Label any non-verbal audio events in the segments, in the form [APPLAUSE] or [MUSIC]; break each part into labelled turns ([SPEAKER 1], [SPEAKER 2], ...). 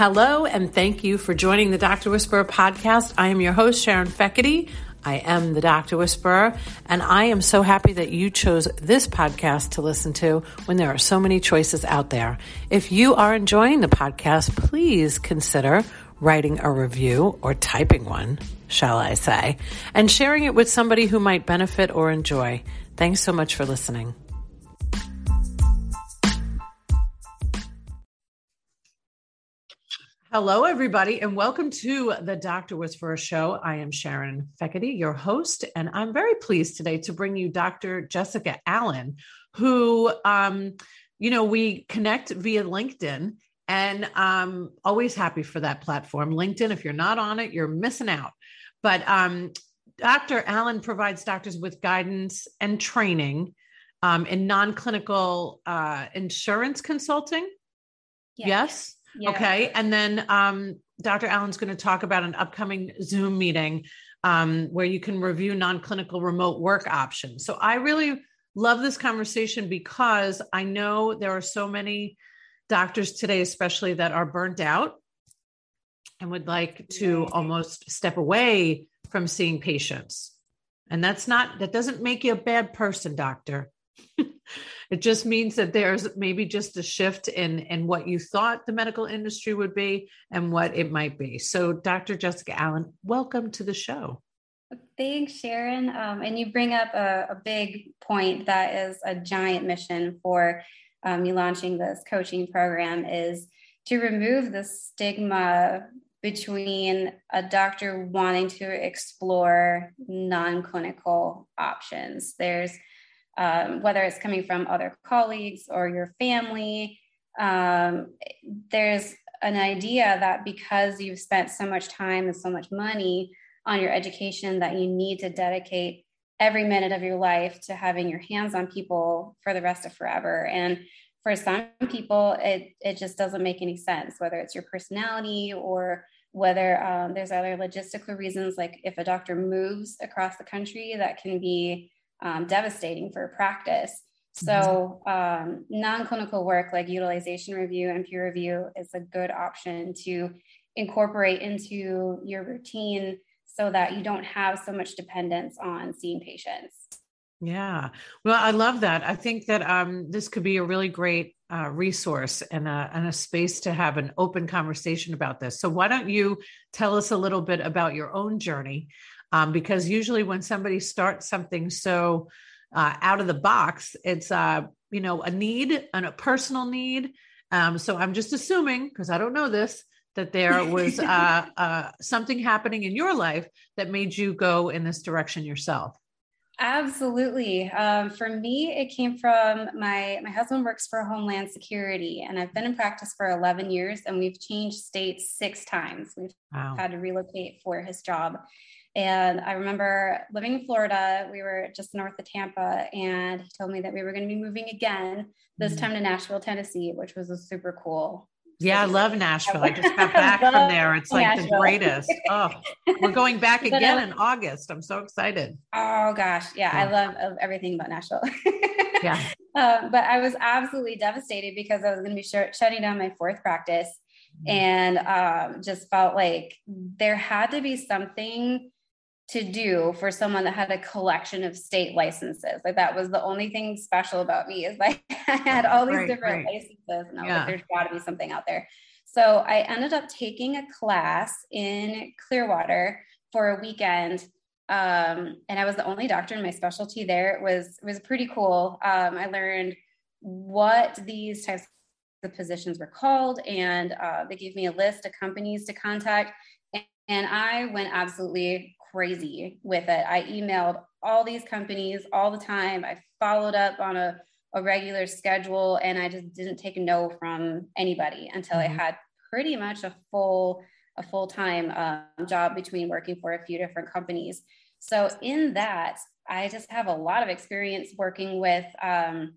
[SPEAKER 1] Hello, and thank you for joining the Dr. Whisperer podcast. I am your host, Sharon Feckety. I am the Dr. Whisperer, and I am so happy that you chose this podcast to listen to when there are so many choices out there. If you are enjoying the podcast, please consider writing a review or typing one, shall I say, and sharing it with somebody who might benefit or enjoy. Thanks so much for listening. Hello, everybody, and welcome to the Dr. Whisperer Show. I am Sharon Feckety, your host, and I'm very pleased today to bring you Dr. Jessica Allen, who, um, you know, we connect via LinkedIn, and I'm always happy for that platform. LinkedIn, if you're not on it, you're missing out. But um, Dr. Allen provides doctors with guidance and training um, in non clinical uh, insurance consulting. yes? yes? Yeah. Okay. And then um, Dr. Allen's going to talk about an upcoming Zoom meeting um, where you can review non clinical remote work options. So I really love this conversation because I know there are so many doctors today, especially that are burnt out and would like to almost step away from seeing patients. And that's not, that doesn't make you a bad person, doctor. [LAUGHS] It just means that there's maybe just a shift in in what you thought the medical industry would be and what it might be. So, Dr. Jessica Allen, welcome to the show.
[SPEAKER 2] Thanks, Sharon. Um, and you bring up a, a, big point that is a giant mission for um, you launching this coaching program is to remove the stigma between a doctor wanting to explore non-clinical options. There's um, whether it's coming from other colleagues or your family. Um, there's an idea that because you've spent so much time and so much money on your education, that you need to dedicate every minute of your life to having your hands on people for the rest of forever. And for some people, it, it just doesn't make any sense, whether it's your personality or whether um, there's other logistical reasons, like if a doctor moves across the country, that can be um, devastating for practice. So, um, non clinical work like utilization review and peer review is a good option to incorporate into your routine so that you don't have so much dependence on seeing patients.
[SPEAKER 1] Yeah. Well, I love that. I think that um, this could be a really great uh, resource and a, and a space to have an open conversation about this. So, why don't you tell us a little bit about your own journey um, because usually when somebody starts something so uh, out of the box, it's uh, you know a need and a personal need. Um, so I'm just assuming because I don't know this that there was uh, [LAUGHS] uh, something happening in your life that made you go in this direction yourself.
[SPEAKER 2] Absolutely. Um, for me, it came from my my husband works for Homeland Security, and I've been in practice for 11 years, and we've changed states six times. We've wow. had to relocate for his job, and I remember living in Florida. We were just north of Tampa, and he told me that we were going to be moving again, this mm-hmm. time to Nashville, Tennessee, which was a super cool.
[SPEAKER 1] Yeah, I love Nashville. I just got [LAUGHS] back from there. It's like Nashville. the greatest. Oh, we're going back [LAUGHS] again in August. I'm so excited.
[SPEAKER 2] Oh gosh, yeah, yeah. I love everything about Nashville. [LAUGHS] yeah, um, but I was absolutely devastated because I was going to be sh- shutting down my fourth practice, mm-hmm. and um, just felt like there had to be something to do for someone that had a collection of state licenses. Like that was the only thing special about me is like [LAUGHS] I had all these right, different right. licenses and I was yeah. like, there's gotta be something out there. So I ended up taking a class in Clearwater for a weekend. Um, and I was the only doctor in my specialty there. It was, it was pretty cool. Um, I learned what these types of positions were called and uh, they gave me a list of companies to contact and I went absolutely crazy with it. I emailed all these companies all the time. I followed up on a, a regular schedule and I just didn't take a no from anybody until mm-hmm. I had pretty much a full a full-time um, job between working for a few different companies. So in that, I just have a lot of experience working with um,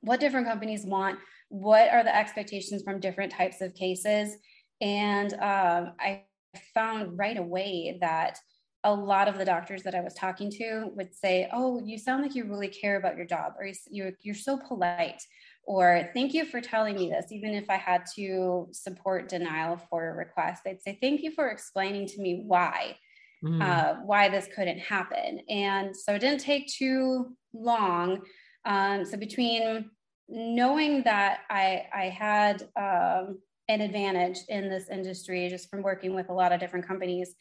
[SPEAKER 2] what different companies want, what are the expectations from different types of cases, and um, I found right away that a lot of the doctors that I was talking to would say, "Oh, you sound like you really care about your job, or you're you're so polite, or thank you for telling me this even if i had to support denial for a request they'd say thank you for explaining to me why mm. uh, why this couldn't happen and so it didn't take too long um, so between knowing that i i had um, an advantage in this industry just from working with a lot of different companies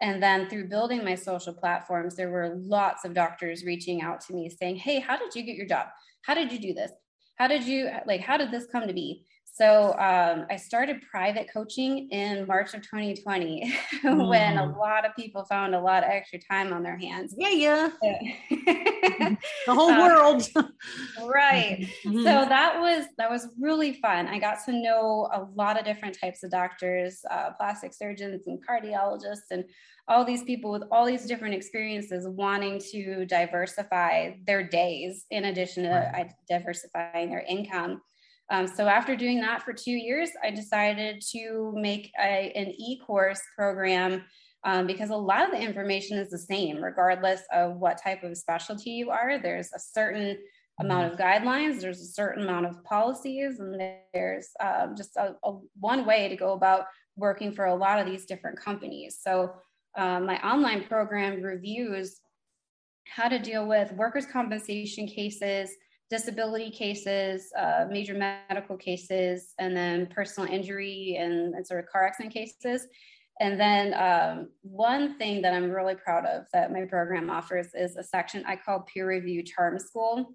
[SPEAKER 2] and then through building my social platforms, there were lots of doctors reaching out to me saying, Hey, how did you get your job? How did you do this? How did you, like, how did this come to be? So um, I started private coaching in March of 2020 mm. [LAUGHS] when a mm. lot of people found a lot of extra time on their hands.
[SPEAKER 1] Yeah, yeah. [LAUGHS] the whole uh, world.
[SPEAKER 2] right. [LAUGHS] Mm-hmm. So that was that was really fun. I got to know a lot of different types of doctors, uh, plastic surgeons and cardiologists and all these people with all these different experiences wanting to diversify their days in addition to right. diversifying their income. Um, so after doing that for two years, I decided to make a, an e-course program um, because a lot of the information is the same, regardless of what type of specialty you are. There's a certain amount of guidelines, there's a certain amount of policies, and there's um, just a, a, one way to go about working for a lot of these different companies. So um, my online program reviews how to deal with workers' compensation cases, disability cases, uh, major medical cases, and then personal injury and, and sort of car accident cases. And then um, one thing that I'm really proud of that my program offers is a section I call peer review charm school.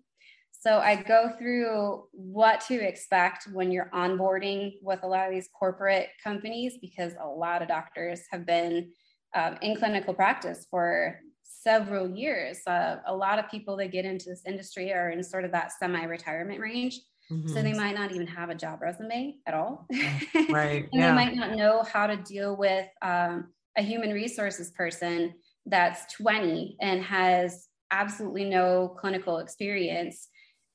[SPEAKER 2] So I go through what to expect when you're onboarding with a lot of these corporate companies because a lot of doctors have been um, in clinical practice for several years. Uh, a lot of people that get into this industry are in sort of that semi retirement range. Mm-hmm. So they might not even have a job resume at all. [LAUGHS]
[SPEAKER 1] Right.
[SPEAKER 2] and yeah. they might not know how to deal with um, a human resources person that's 20 and has absolutely no clinical experience.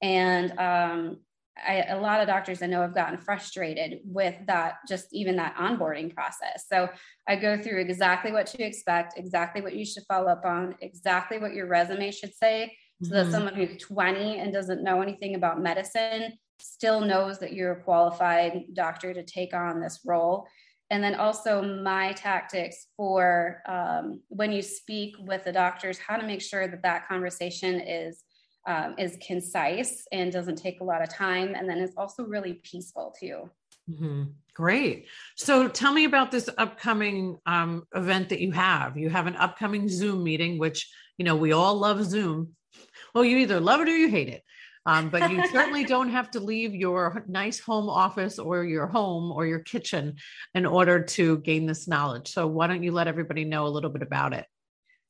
[SPEAKER 2] And um, I, a lot of doctors I know have gotten frustrated with that, just even that onboarding process. So I go through exactly what to expect, exactly what you should follow up on, exactly what your resume should say, so mm-hmm. that someone who's 20 and doesn't know anything about medicine still knows that you're a qualified doctor to take on this role. And then also my tactics for um, when you speak with the doctors, how to make sure that that conversation is um, is concise and doesn't take a lot of time and then is also really peaceful too
[SPEAKER 1] mm-hmm. great so tell me about this upcoming um, event that you have you have an upcoming zoom meeting which you know we all love zoom well you either love it or you hate it um, but you certainly [LAUGHS] don't have to leave your nice home office or your home or your kitchen in order to gain this knowledge. So, why don't you let everybody know a little bit about it?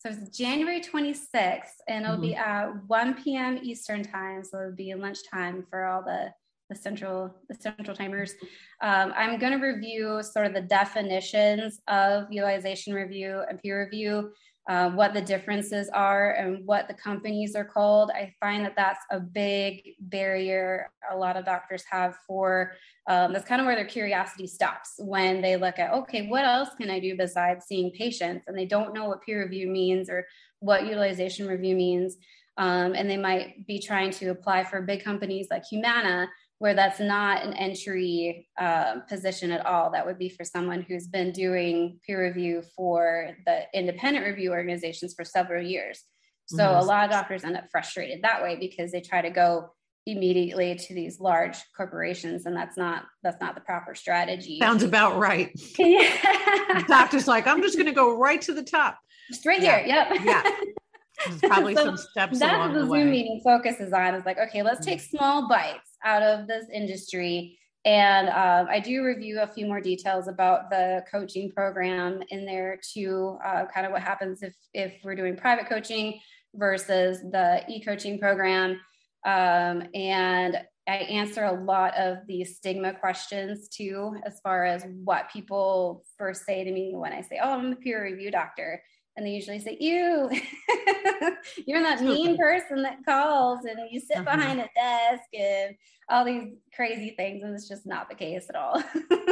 [SPEAKER 2] So it's January 26th, and it'll mm-hmm. be at 1 p.m. Eastern time. So it'll be lunchtime for all the the central the central timers. Um, I'm going to review sort of the definitions of utilization review and peer review uh, what the differences are and what the companies are called. I find that that's a big barrier a lot of doctors have for um, that's kind of where their curiosity stops when they look at, okay, what else can I do besides seeing patients? And they don't know what peer review means or what utilization review means. Um, and they might be trying to apply for big companies like Humana where that's not an entry uh, position at all. That would be for someone who's been doing peer review for the independent review organizations for several years. So mm-hmm. a lot of doctors end up frustrated that way because they try to go immediately to these large corporations and that's not that's not the proper strategy
[SPEAKER 1] sounds about right [LAUGHS] yeah. doctor's like i'm just going to go right to the top
[SPEAKER 2] just right yeah. here yep
[SPEAKER 1] yeah [LAUGHS] There's probably so some steps that's along
[SPEAKER 2] the,
[SPEAKER 1] the
[SPEAKER 2] zoom meeting focuses on is like okay let's take mm-hmm. small bites out of this industry. And um, I do review a few more details about the coaching program in there too, uh, kind of what happens if, if we're doing private coaching versus the e-coaching program. Um, and I answer a lot of the stigma questions too, as far as what people first say to me when I say, Oh, I'm a peer review doctor and they usually say, "You, [LAUGHS] you're that mean person that calls and you sit uh-huh. behind a desk and all these crazy things," and it's just not the case at all.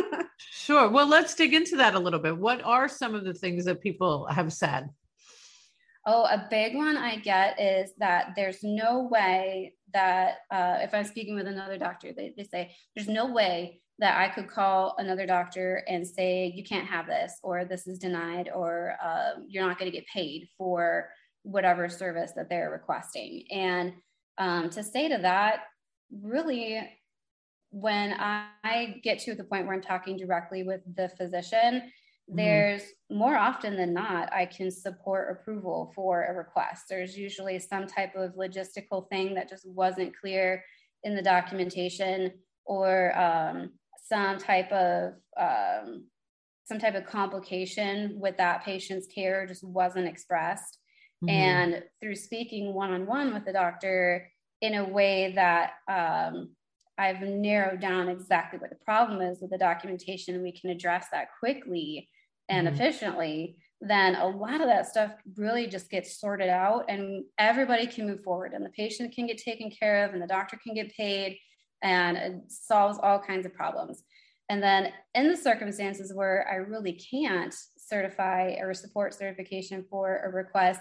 [SPEAKER 2] [LAUGHS]
[SPEAKER 1] sure. Well, let's dig into that a little bit. What are some of the things that people have said?
[SPEAKER 2] Oh, a big one I get is that there's no way that uh, if I'm speaking with another doctor, they, they say, there's no way that I could call another doctor and say, you can't have this, or this is denied, or uh, you're not going to get paid for whatever service that they're requesting. And um, to say to that, really, when I get to the point where I'm talking directly with the physician, Mm-hmm. there's more often than not i can support approval for a request there's usually some type of logistical thing that just wasn't clear in the documentation or um, some type of um, some type of complication with that patient's care just wasn't expressed mm-hmm. and through speaking one-on-one with the doctor in a way that um, I've narrowed down exactly what the problem is with the documentation we can address that quickly and mm-hmm. efficiently, then a lot of that stuff really just gets sorted out and everybody can move forward and the patient can get taken care of and the doctor can get paid and it solves all kinds of problems. And then in the circumstances where I really can't certify or support certification for a request,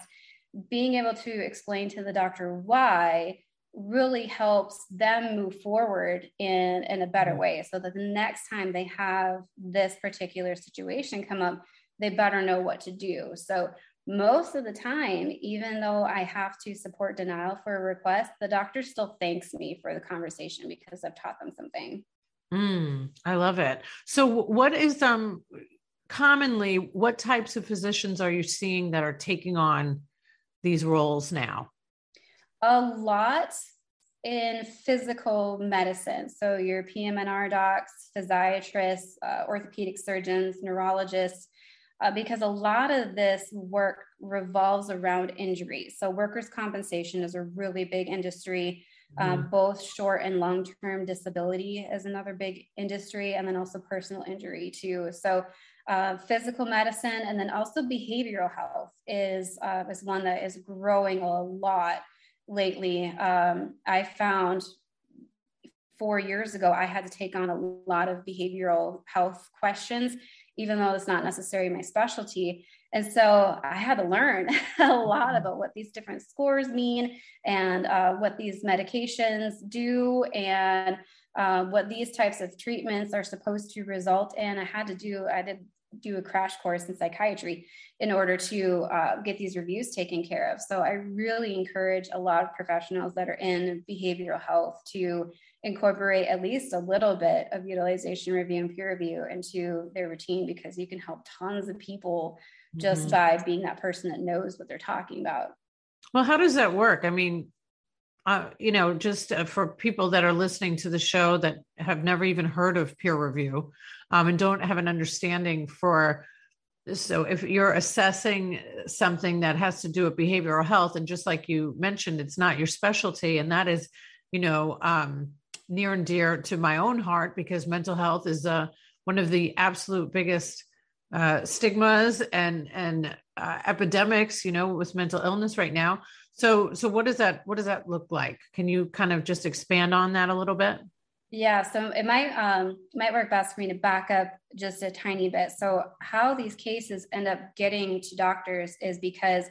[SPEAKER 2] being able to explain to the doctor why really helps them move forward in, in a better mm-hmm. way so that the next time they have this particular situation come up, they better know what to do. So most of the time, even though I have to support denial for a request, the doctor still thanks me for the conversation because I've taught them something.
[SPEAKER 1] Mm, I love it. So what is um commonly what types of physicians are you seeing that are taking on these roles now?
[SPEAKER 2] a lot in physical medicine. So your PM&R docs, physiatrists, uh, orthopedic surgeons, neurologists, uh, because a lot of this work revolves around injuries. So workers' compensation is a really big industry. mm both short and long-term disability is another big industry, and then also personal injury too. So uh, physical medicine and then also behavioral health is uh, is one that is growing a lot lately. Um, I found four years ago, I had to take on a lot of behavioral health questions, even though it's not necessarily my specialty. And so I had to learn [LAUGHS] a lot mm-hmm. about what these different scores mean and uh, what these medications do and uh, what these types of treatments are supposed to result in. I had to do, I did do a crash course in psychiatry in order to uh, get these reviews taken care of. So I really encourage a lot of professionals that are in behavioral health to incorporate at least a little bit of utilization review and peer review into their routine because you can help tons of people just mm-hmm. by being that person that knows what they're talking about.
[SPEAKER 1] Well, how does that work? I mean, uh, you know, just uh, for people that are listening to the show that have never even heard of peer review um, and don't have an understanding for so if you're assessing something that has to do with behavioral health and just like you mentioned it's not your specialty and that is you know um, near and dear to my own heart because mental health is uh, one of the absolute biggest uh, stigmas and and uh, epidemics you know with mental illness right now so so what does that what does that look like can you kind of just expand on that a little bit
[SPEAKER 2] yeah, so it might um, might work best for me to back up just a tiny bit. So how these cases end up getting to doctors is because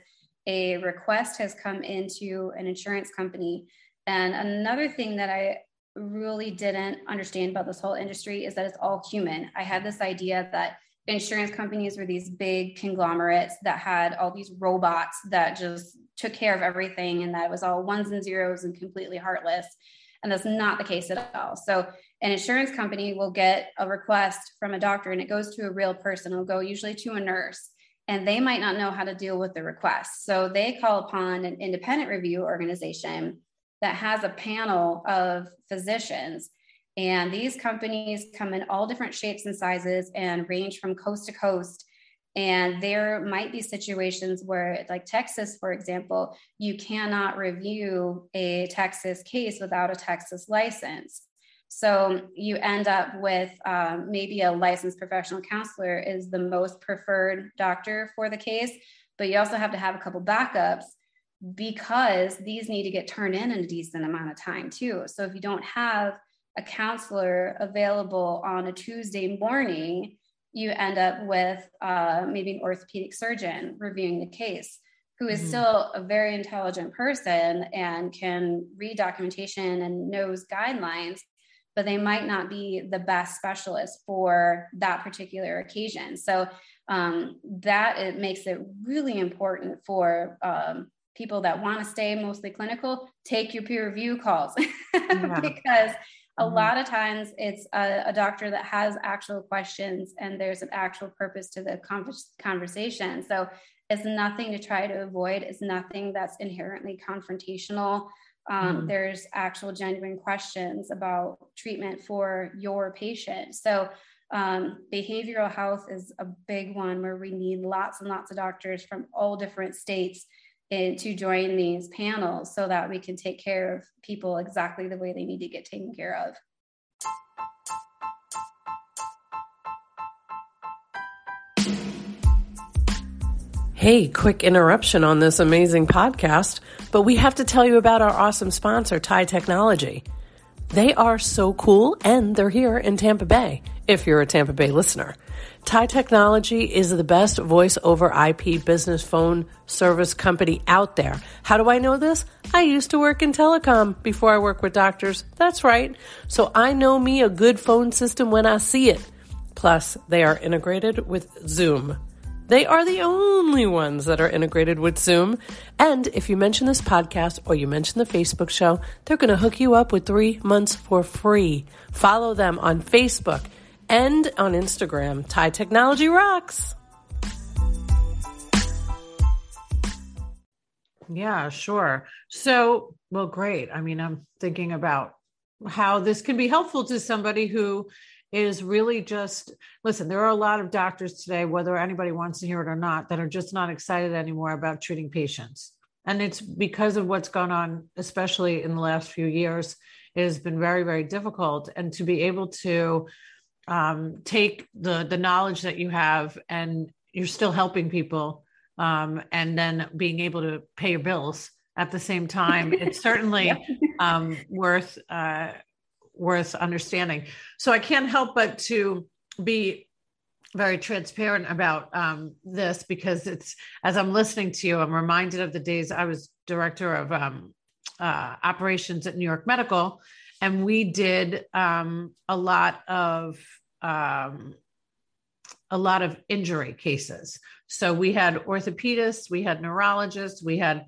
[SPEAKER 2] a request has come into an insurance company. And another thing that I really didn't understand about this whole industry is that it's all human. I had this idea that insurance companies were these big conglomerates that had all these robots that just took care of everything and that was all ones and zeros and completely heartless. And that's not the case at all. So an insurance company will get a request from a doctor and it goes to a real person. It'll go usually to a nurse and they might not know how to deal with the request. So they call upon an independent review organization that has a panel of physicians. And these companies come in all different shapes and sizes and range from coast to coast. And there might be situations where, like Texas, for example, you cannot review a Texas case without a Texas license. So you end up with um, maybe a licensed professional counselor is the most preferred doctor for the case, but you also have to have a couple backups because these need to get turned in in a decent amount of time too. So if you don't have a counselor available on a Tuesday morning, you end up with uh, maybe an orthopedic surgeon reviewing the case who is mm-hmm. still a very intelligent person and can read documentation and knows guidelines but they might not be the best specialist for that particular occasion so um, that it makes it really important for um, people that want to stay mostly clinical take your peer review calls [LAUGHS] yeah. because a mm-hmm. lot of times it's a, a, doctor that has actual questions and there's an actual purpose to the conversation so it's nothing to try to avoid it's nothing that's inherently confrontational um, mm-hmm. there's actual genuine questions about treatment for your patient so um, behavioral health is a big one where we need lots and lots of doctors from all different states in, to join these panels so that we can take care of people exactly the way they need to get taken care of.
[SPEAKER 1] Hey, quick interruption on this amazing podcast, but we have to tell you about our awesome sponsor, TIE Technology. They are so cool and they're here in Tampa Bay if you're a Tampa Bay listener. TIE Technology is the best voice over IP business phone service company out there. How do I know this? I used to work in telecom before I work with doctors. That's right. So I know me a good phone system when I see it. Plus, they are integrated with Zoom. They are the only ones that are integrated with Zoom. And if you mention this podcast or you mention the Facebook show, they're going to hook you up with three months for free. Follow them on Facebook and on Instagram. TIE Technology Rocks. Yeah, sure. So, well, great. I mean, I'm thinking about how this can be helpful to somebody who is really just listen, there are a lot of doctors today, whether anybody wants to hear it or not, that are just not excited anymore about treating patients. And it's because of what's gone on, especially in the last few years. It has been very, very difficult. And to be able to um, take the the knowledge that you have and you're still helping people um, and then being able to pay your bills at the same time [LAUGHS] it's certainly um, worth uh, worth understanding. So i can't help but to be very transparent about um, this because it's as i'm listening to you i'm reminded of the days i was director of um, uh, operations at new york medical and we did um, a lot of um, a lot of injury cases. So we had orthopedists, we had neurologists, we had,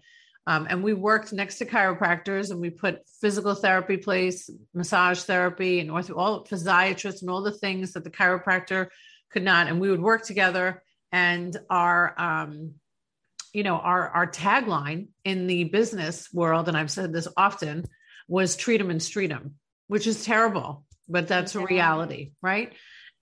[SPEAKER 1] um, and we worked next to chiropractors, and we put physical therapy place, massage therapy, and ortho, all physiatrists, and all the things that the chiropractor could not. And we would work together. And our, um, you know, our our tagline in the business world, and I've said this often, was treat them and street them, which is terrible, but that's a reality, right?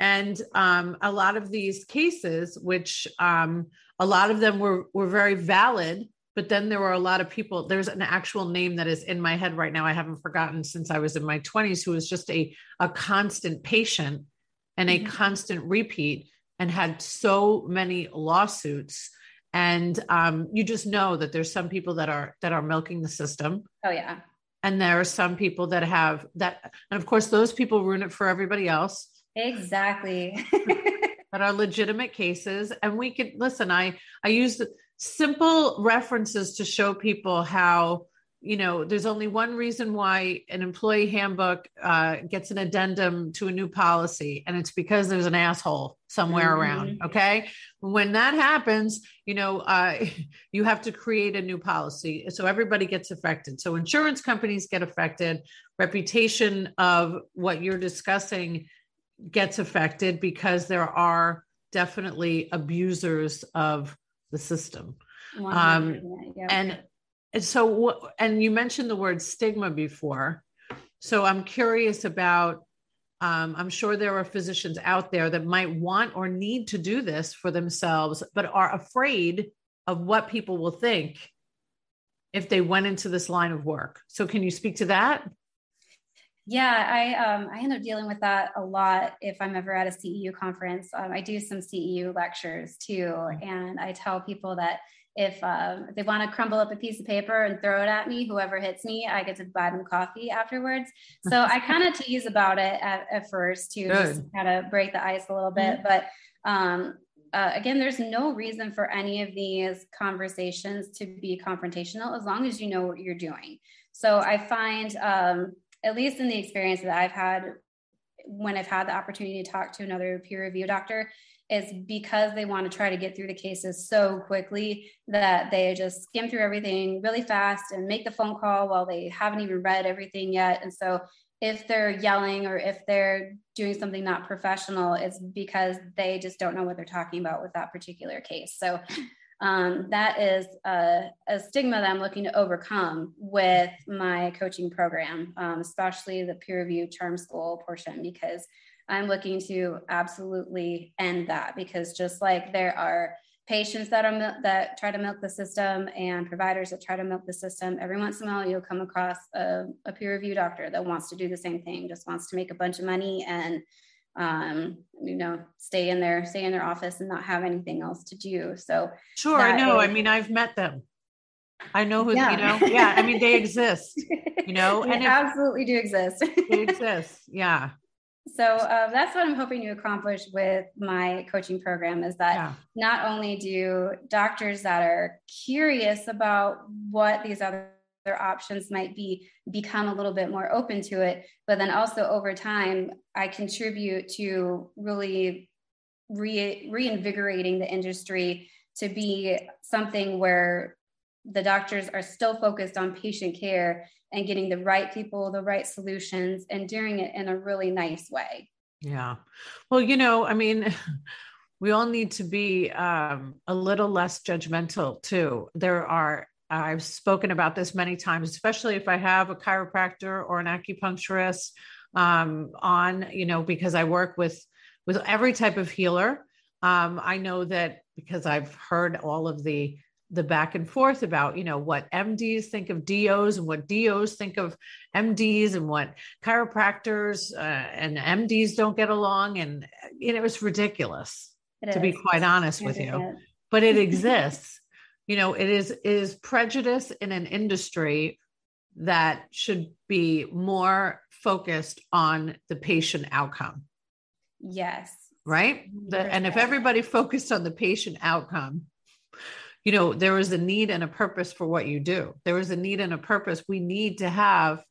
[SPEAKER 1] And um, a lot of these cases, which um, a lot of them were were very valid, but then there were a lot of people. There's an actual name that is in my head right now. I haven't forgotten since I was in my 20s, who was just a a constant patient and a mm-hmm. constant repeat, and had so many lawsuits and um, you just know that there's some people that are that are milking the system
[SPEAKER 2] oh yeah
[SPEAKER 1] and there are some people that have that and of course those people ruin it for everybody else.
[SPEAKER 2] Exactly. [LAUGHS]
[SPEAKER 1] That are legitimate cases. And we could listen i i use simple references to show people how you know there's only one reason why an employee handbook uh, gets an addendum to a new policy and it's because there's an asshole somewhere mm-hmm. around okay? When that happens you know uh, [LAUGHS] you have to create a new policy so everybody gets affected. So insurance companies get affected. Reputation of what you're discussing gets affected because there are definitely abusers of the system. Um, yeah, and and so, and you mentioned the word stigma before. So I'm curious about, um, I'm sure there are physicians out there that might want or need to do this for themselves, but are afraid of what people will think if they went into this line of work. So can you speak to that?
[SPEAKER 2] Yeah, I um, I end up dealing with that a lot if I'm ever at a CEU conference. Um, I do some CEU lectures too, and I tell people that if, um, if they want to crumble up a piece of paper and throw it at me, whoever hits me, I get to buy them coffee afterwards. [LAUGHS] So I kind of tease about it at, at first to Good. just kind of break the ice a little bit. Mm-hmm. But um, uh, again, there's no reason for any of these conversations to be confrontational as long as you know what you're doing. So I find, um, at least in the experience that I've had when I've had the opportunity to talk to another peer review doctor, is because they want to try to get through the cases so quickly that they just skim through everything really fast and make the phone call while they haven't even read everything yet. And so if they're yelling or if they're doing something not professional, it's because they just don't know what they're talking about with that particular case. So um, that is a, a, stigma that I'm looking to overcome with my coaching program, um, especially the peer review charm school portion, because I'm looking to absolutely end that. Because just like there are patients that are that try to milk the system and providers that try to milk the system every once in a while you'll come across a, a peer review doctor that wants to do the same thing just wants to make a bunch of money and um, you know stay in their stay in their office and not have anything else to do. So
[SPEAKER 1] sure i know. Is, i mean i've met them. I know who yeah. you know? Yeah i mean they [LAUGHS] exist you know?
[SPEAKER 2] And absolutely do exist.
[SPEAKER 1] They exist yeah
[SPEAKER 2] so um, that's what i'm hoping to accomplish with my coaching program is that yeah. not only do doctors that are curious about what these other options might be become a little bit more open to it but then also over time i contribute to really re- reinvigorating the industry to be something where the doctors are still focused on patient care and getting the right people, the right solutions, and doing it in a really nice way.
[SPEAKER 1] Yeah. Well, you know, I mean, [LAUGHS] we all need to be um, a little less judgmental too. There are, I've spoken about this many times, especially if I have a chiropractor or an acupuncturist um, on, you know, because I work with with every type of healer. Um, I know that because I've heard all of the the back and forth about you know what mds think of dos and what dos think of mds and what chiropractors uh, and mds don't get along. And you know it's ridiculous it to is. be quite honest it with is. you. but it [LAUGHS] exists. You know it is is prejudice in an industry that should be more focused on the patient outcome.
[SPEAKER 2] Yes.
[SPEAKER 1] Right? The, and if everybody focused on the patient outcome you know there is a need and a purpose for what you do. There is a need and a purpose. We need to have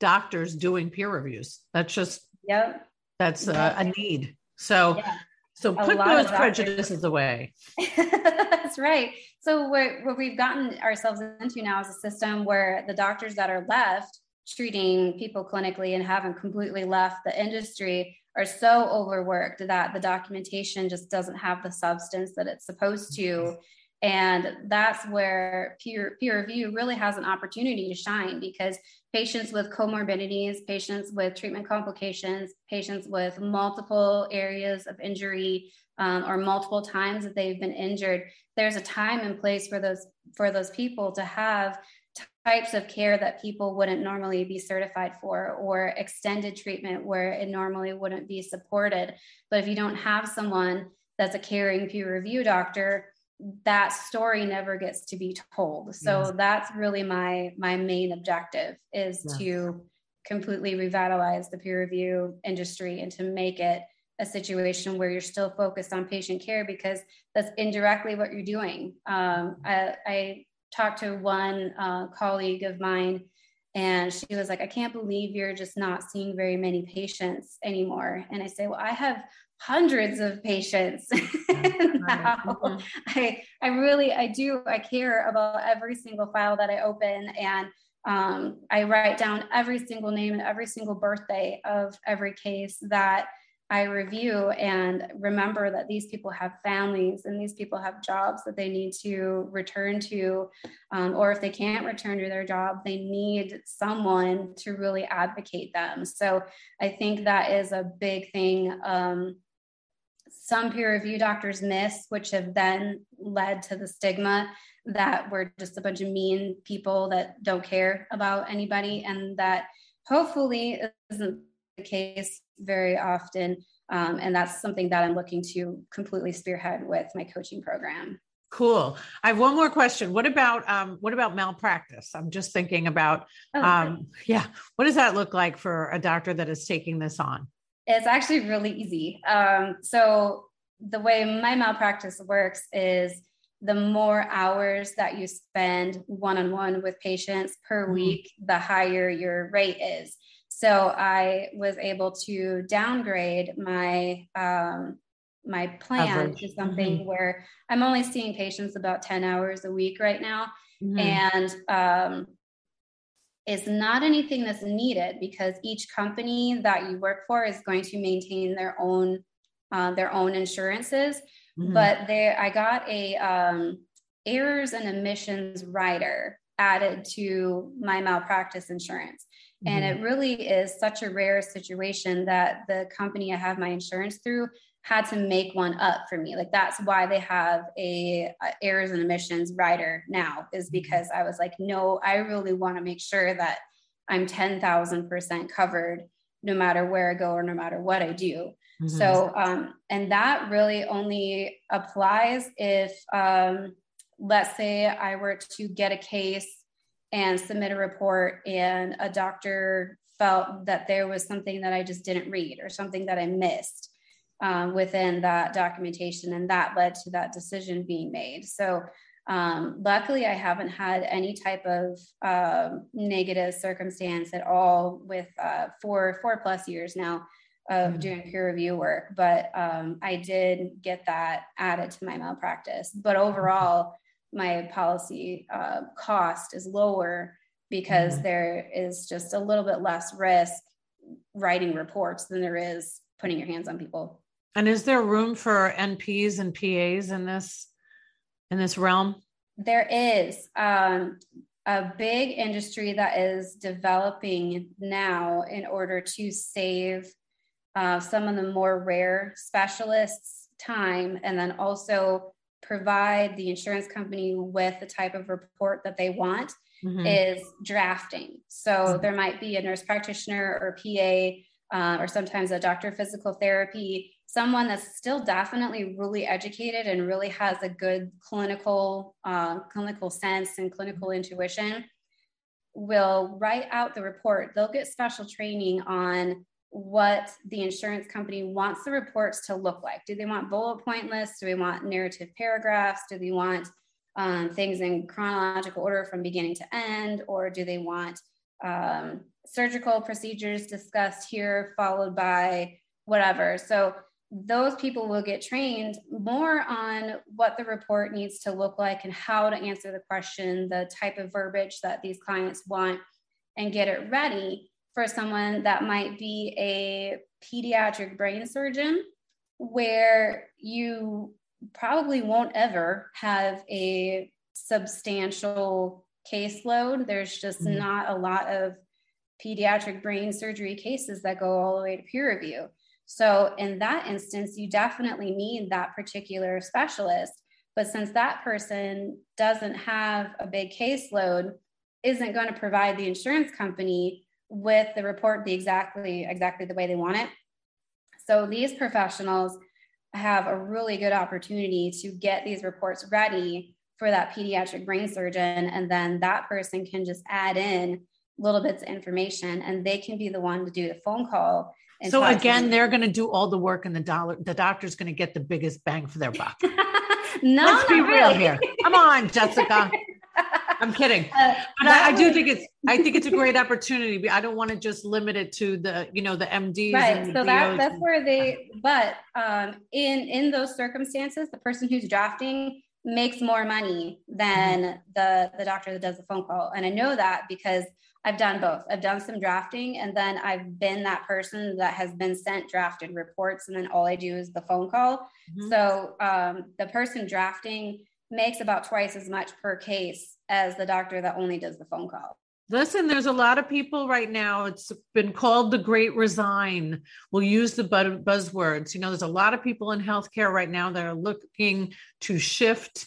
[SPEAKER 1] doctors doing peer reviews. That's just
[SPEAKER 2] yep.
[SPEAKER 1] that's a, a need. So yeah. so put those prejudices away. [LAUGHS]
[SPEAKER 2] That's right. So what, what we've gotten ourselves into now is a system where the doctors that are left treating people clinically and haven't completely left the industry are so overworked that the documentation just doesn't have the substance that it's supposed to mm-hmm. And that's where peer, peer review really has an opportunity to shine because patients with comorbidities, patients with treatment complications, patients with multiple areas of injury um, or multiple times that they've been injured, there's a time and place for those for those people to have types of care that people wouldn't normally be certified for or extended treatment where it normally wouldn't be supported. But if you don't have someone that's a caring peer review doctor that story never gets to be told so yes. that's really my my main objective is yes. to completely revitalize the peer review industry and to make it a situation where you're still focused on patient care because that's indirectly what you're doing um, I, I, talked to one uh, colleague of mine and she was like i can't believe you're just not seeing very many patients anymore and i say well i have hundreds of patients [LAUGHS] now. Mm-hmm. I, I really, I do, I care about every single file that I open and um, I write down every single name and every single birthday of every case that I review and remember that these people have families and these people have jobs that they need to return to. Um, or if they can't return to their job, they need someone to really advocate them. So I think that is a big thing um, some peer review doctors miss, which have then led to the stigma that we're just a bunch of mean people that don't care about anybody, and that hopefully isn't the case very often. Um, and that's something that I'm looking to completely spearhead with my coaching program.
[SPEAKER 1] Cool. I have one more question. What about um, what about malpractice? I'm just thinking about oh, um, yeah. What does that look like for a doctor that is taking this on?
[SPEAKER 2] It's actually really easy. Um, so the way my malpractice works is the more hours that you spend one-on-one with patients per mm-hmm. week the higher your rate is so i was able to downgrade my um, my plan Average. to something mm-hmm. where i'm only seeing patients about 10 hours a week right now mm-hmm. and um, it's not anything that's needed because each company that you work for is going to maintain their own uh, their own insurances Mm-hmm. But there, I got a um, errors and omissions rider added to my malpractice insurance. Mm-hmm. And it really is such a rare situation that the company I have my insurance through had to make one up for me. Like that's why they have a, a errors and omissions rider now is mm-hmm. because I was like, no, I really want to make sure that I'm 10,000% covered no matter where I go or no matter what I do. Mm-hmm. So, um, and that really only applies if, um, let's say, I were to get a case and submit a report, and a doctor felt that there was something that I just didn't read or something that I missed um, within that documentation, and that led to that decision being made. So, um, luckily, I haven't had any type of uh, negative circumstance at all with uh, four four plus years now of mm-hmm. doing peer review work, but um, I did get that added to my malpractice. But overall, my policy uh, cost is lower because mm-hmm. there is just a little bit less risk writing reports than there is putting your hands on people.
[SPEAKER 1] And is there room for NPs and PAs in this in this realm?
[SPEAKER 2] There is. Um, a big industry that is developing now in order to save uh, some of the more rare specialists time, and then also provide the insurance company with the type of report that they want mm-hmm. is drafting. So mm-hmm. there might be a nurse practitioner or PA, uh, or sometimes a doctor of physical therapy, someone that's still definitely really educated and really has a good clinical uh, clinical sense and clinical intuition will write out the report. They'll get special training on what the insurance company wants the reports to look like. Do they want bullet point lists? Do they want narrative paragraphs? Do they want um, things in chronological order from beginning to end? Or do they want um, surgical procedures discussed here, followed by whatever? So those people will get trained more on what the report needs to look like and how to answer the question, the type of verbiage that these clients want, and get it ready for someone that might be a pediatric brain surgeon, where you probably won't ever have a substantial caseload. There's just mm-hmm. not a lot of pediatric brain surgery cases that go all the way to peer review. So, in that instance, you definitely need that particular specialist. But since that person doesn't have a big caseload, isn't going to provide the insurance company with the report be exactly exactly the way they want it. So these professionals have a really good opportunity to get these reports ready for that pediatric brain surgeon and then that person can just add in little bits of information and they can be the one to do the phone call
[SPEAKER 1] so again they're going to do all the work and the dollar the doctor's going to get the biggest bang for their buck. [LAUGHS]
[SPEAKER 2] No let's be real here.
[SPEAKER 1] Come on jessica [LAUGHS] I'm kidding, uh, but I, I, do think it's. I think it's a great [LAUGHS] opportunity. I don't want to just limit it to the, you know, the MDs.
[SPEAKER 2] Right. so that, that's where they. But um, in in those circumstances, the person who's drafting makes more money than mm-hmm. the the doctor that does the phone call, and I know that because I've done both. I've done some drafting, and then I've been that person that has been sent drafted reports, and then all I do is the phone call. Mm-hmm. So um, the person drafting makes about twice as much per case as the doctor that only does the phone call.
[SPEAKER 1] Listen, there's a lot of people right now. It's been called the great resign. We'll use the buzzwords. You know, there's a lot of people in healthcare right now that are looking to shift.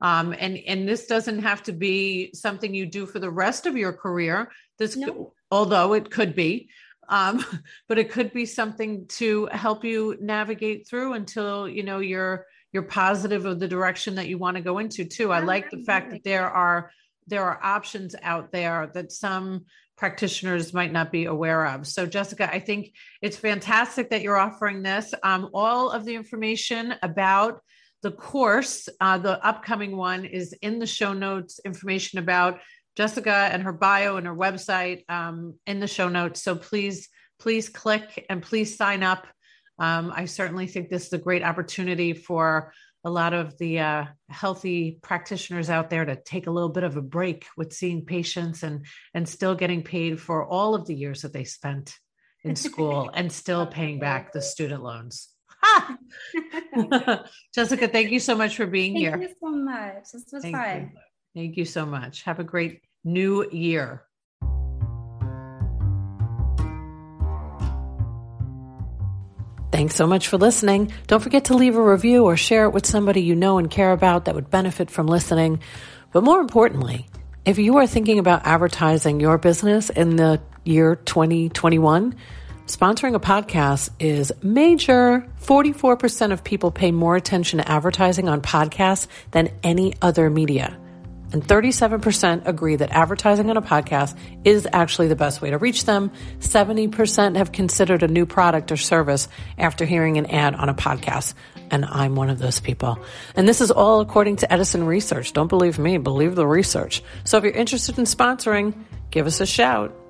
[SPEAKER 1] Um, and, and this doesn't have to be something you do for the rest of your career. This, no. although it could be, um, [LAUGHS] but it could be something to help you navigate through until, you know, you're, you're positive of the direction that you want to go into too. I like the fact that there are there are options out there that some practitioners might not be aware of. So, Jessica, I think it's fantastic that you're offering this. Um, all of the information about the course, uh, the upcoming one, is in the show notes. Information about Jessica and her bio and her website um, in the show notes. So please, please click and please sign up. Um, I certainly think this is a great opportunity for a lot of the uh, healthy practitioners out there to take a little bit of a break with seeing patients and and still getting paid for all of the years that they spent in [LAUGHS] school and still paying back the student loans. [LAUGHS] [LAUGHS] Jessica, thank you so much for being
[SPEAKER 2] thank
[SPEAKER 1] here.
[SPEAKER 2] Thank you so much. This was
[SPEAKER 1] thank
[SPEAKER 2] fun.
[SPEAKER 1] You. Thank you so much. Have a great new year. Thanks so much for listening. Don't forget to leave a review or share it with somebody you know and care about that would benefit from listening. But more importantly, if you are thinking about advertising your business in the year 2021, sponsoring a podcast is major. 44% of people pay more attention to advertising on podcasts than any other media and 37% agree that advertising on a podcast is actually the best way to reach them. 70% have considered a new product or service after hearing an ad on a podcast. And I'm one of those people. And this is all according to Edison Research. Don't believe me, believe the research. So if you're interested in sponsoring, give us a shout.